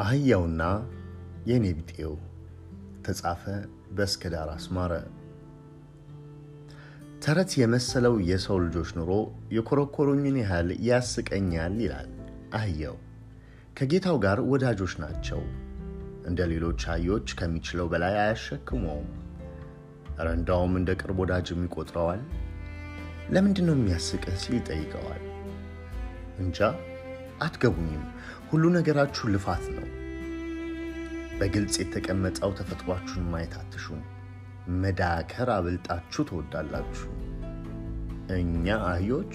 አህያውና የኔ ቢጤው ተጻፈ በእስከዳር አስማረ። ተረት የመሰለው የሰው ልጆች ኑሮ የኮረኮሩኝን ያህል ያስቀኛል ይላል አህያው። ከጌታው ጋር ወዳጆች ናቸው። እንደ ሌሎች አህዮች ከሚችለው በላይ አያሸክመውም። እረ እንዳውም እንደ ቅርብ ወዳጅም ይቆጥረዋል። ለምንድን ነው የሚያስቅህ ሲል ይጠይቀዋል። እንጃ አትገቡኝም፣ ሁሉ ነገራችሁ ልፋት ነው። በግልጽ የተቀመጠው ተፈጥሯችሁን ማየት አትሹም። መዳከር አብልጣችሁ ትወዳላችሁ። እኛ አህዮች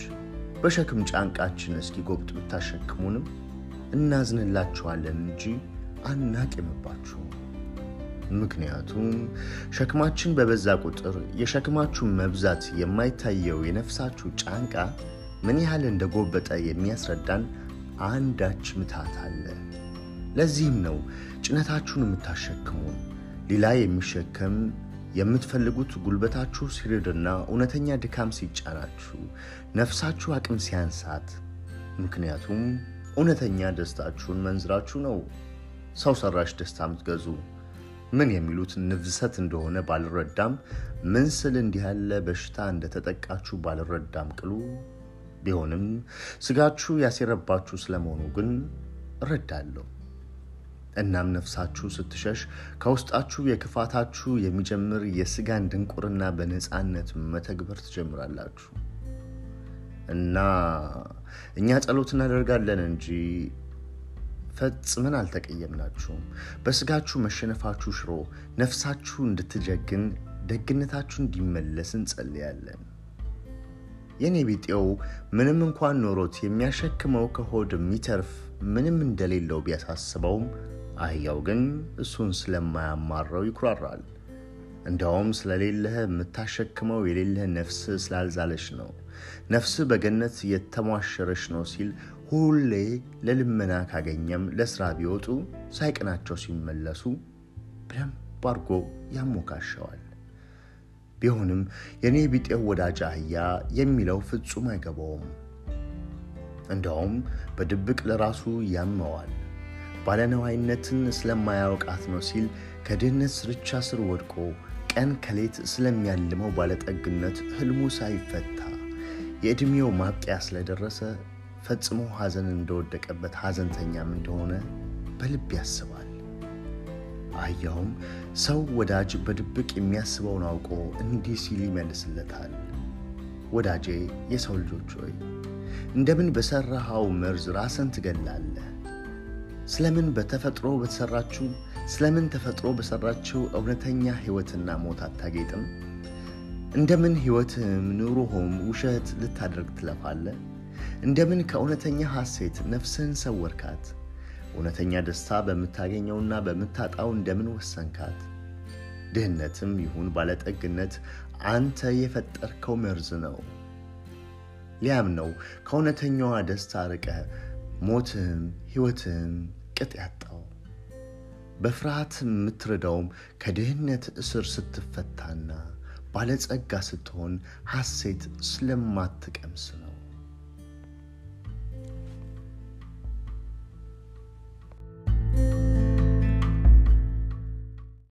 በሸክም ጫንቃችን እስኪ ጎብጥ ብታሸክሙንም እናዝንላችኋለን እንጂ አናቅምባችሁም። ምክንያቱም ሸክማችን በበዛ ቁጥር የሸክማችሁን መብዛት የማይታየው የነፍሳችሁ ጫንቃ ምን ያህል እንደጎበጠ የሚያስረዳን አንዳች ምታት አለ። ለዚህም ነው ጭነታችሁን የምታሸክሙን። ሌላ የሚሸከም የምትፈልጉት ጉልበታችሁ ሲርድና እውነተኛ ድካም ሲጫናችሁ፣ ነፍሳችሁ አቅም ሲያንሳት። ምክንያቱም እውነተኛ ደስታችሁን መንዝራችሁ ነው ሰው ሰራሽ ደስታ የምትገዙ። ምን የሚሉት ንፍሰት እንደሆነ ባልረዳም ምን ስል እንዲህ ያለ በሽታ እንደተጠቃችሁ ባልረዳም ቅሉ ቢሆንም ስጋችሁ ያሴረባችሁ ስለመሆኑ ግን እረዳለሁ። እናም ነፍሳችሁ ስትሸሽ ከውስጣችሁ የክፋታችሁ የሚጀምር የስጋን ድንቁርና በነፃነት መተግበር ትጀምራላችሁ። እና እኛ ጸሎት እናደርጋለን እንጂ ፈጽመን አልተቀየምናችሁም። በስጋችሁ መሸነፋችሁ ሽሮ ነፍሳችሁ እንድትጀግን ደግነታችሁ እንዲመለስ እንጸልያለን። የኔ ቢጤው ምንም እንኳን ኖሮት የሚያሸክመው ከሆድ የሚተርፍ ምንም እንደሌለው ቢያሳስበውም አህያው ግን እሱን ስለማያማረው ይኩራራል። እንዲያውም ስለሌለህ የምታሸክመው የሌለህ ነፍስ ስላልዛለች ነው፣ ነፍስ በገነት የተሟሸረች ነው ሲል ሁሌ ለልመና ካገኘም ለስራ ቢወጡ ሳይቅናቸው ሲመለሱ በደንብ አድርጎ ያሞካሸዋል። ቢሆንም የኔ ቢጤው ወዳጅ አህያ የሚለው ፍጹም አይገባውም። እንዲያውም በድብቅ ለራሱ ያመዋል። ባለነዋይነትን ስለማያውቃት ነው ሲል ከድህነት ስርቻ ስር ወድቆ ቀን ከሌት ስለሚያልመው ባለጠግነት ህልሙ ሳይፈታ የዕድሜው ማብቂያ ስለደረሰ ፈጽሞ ሐዘን እንደወደቀበት ሐዘንተኛም እንደሆነ በልብ ያስባል። አህያውም ሰው ወዳጅ በድብቅ የሚያስበውን አውቆ እንዲህ ሲል ይመልስለታል። ወዳጄ የሰው ልጆች ሆይ እንደምን በሠራኸው መርዝ ራስን ትገላለህ? ስለምን በተፈጥሮ በተሰራችው ስለምን ተፈጥሮ በሰራችው እውነተኛ ሕይወትና ሞት አታጌጥም? እንደምን ሕይወትህም ኑሮህም ውሸት ልታደርግ ትለፋለህ? እንደምን ከእውነተኛ ሐሴት ነፍስህን ሰወርካት? እውነተኛ ደስታ በምታገኘውና በምታጣው እንደምን ወሰንካት? ድህነትም ይሁን ባለጠግነት አንተ የፈጠርከው መርዝ ነው። ሊያምነው ከእውነተኛዋ ደስታ ርቀ ሞትህም ሕይወትህም ቅጥ ያጣው በፍርሃት የምትረዳውም ከድህነት እስር ስትፈታና ባለጸጋ ስትሆን ሐሴት ስለማትቀምስ ነው።